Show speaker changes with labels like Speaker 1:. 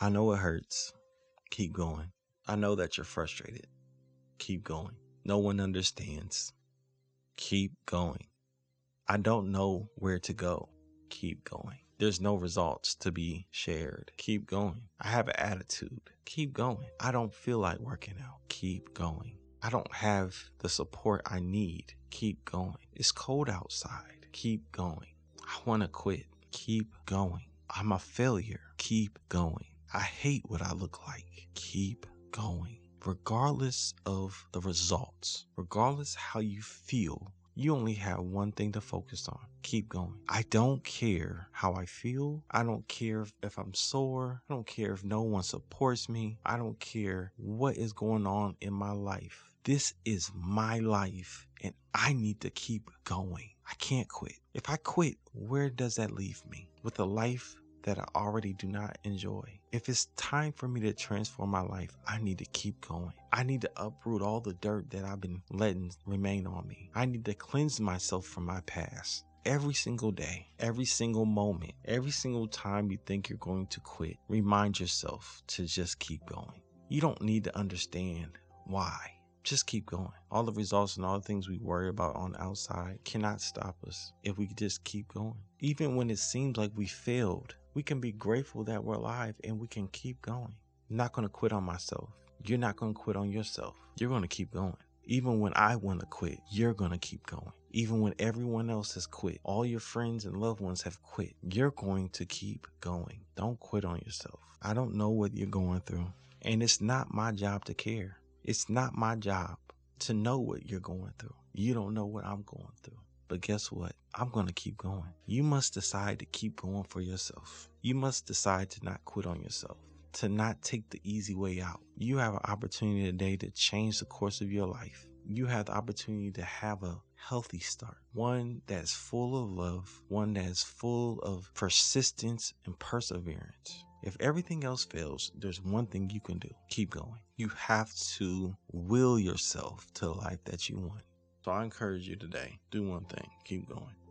Speaker 1: I know it hurts. Keep going. I know that you're frustrated. Keep going. No one understands. Keep going. I don't know where to go. Keep going. There's no results to be shared. Keep going. I have an attitude. Keep going. I don't feel like working out. Keep going. I don't have the support I need. Keep going. It's cold outside. Keep going. I want to quit. Keep going. I'm a failure. Keep going. I hate what I look like. Keep going. Regardless of the results, regardless how you feel, you only have one thing to focus on. Keep going. I don't care how I feel. I don't care if, I'm sore. I don't care if no one supports me. I don't care what is going on in my life. This is my life and I need to keep going. I can't quit. If I quit, where does that leave me? With a life that I already do not enjoy. If it's time for me to transform my life, I need to keep going. I need to uproot all the dirt that I've been letting remain on me. I need to cleanse myself from my past. Every single day, every single moment, every single time you think you're going to quit, remind yourself to just keep going. You don't need to understand why just keep going. All the results and all the things we worry about on the outside cannot stop us if we just keep going. Even when it seems like we failed, we can be grateful that we're alive and we can keep going. I'm not going to quit on myself. You're not going to quit on yourself. You're going to keep going. Even when I want to quit, you're going to keep going. Even when everyone else has quit, all your friends and loved ones have quit, you're going to keep going. Don't quit on yourself. I don't know what you're going through, and it's not my job to care. It's not my job to know what you're going through. You don't know what I'm going through. But guess what? I'm going to keep going. You must decide to keep going for yourself. You must decide to not quit on yourself, to not take the easy way out. You have an opportunity today to change the course of your life. You have the opportunity to have a healthy start, one that's full of love, one that's full of persistence and perseverance. If everything else fails, there's one thing you can do keep going. You have to will yourself to the life that you want. So I encourage you today do one thing keep going.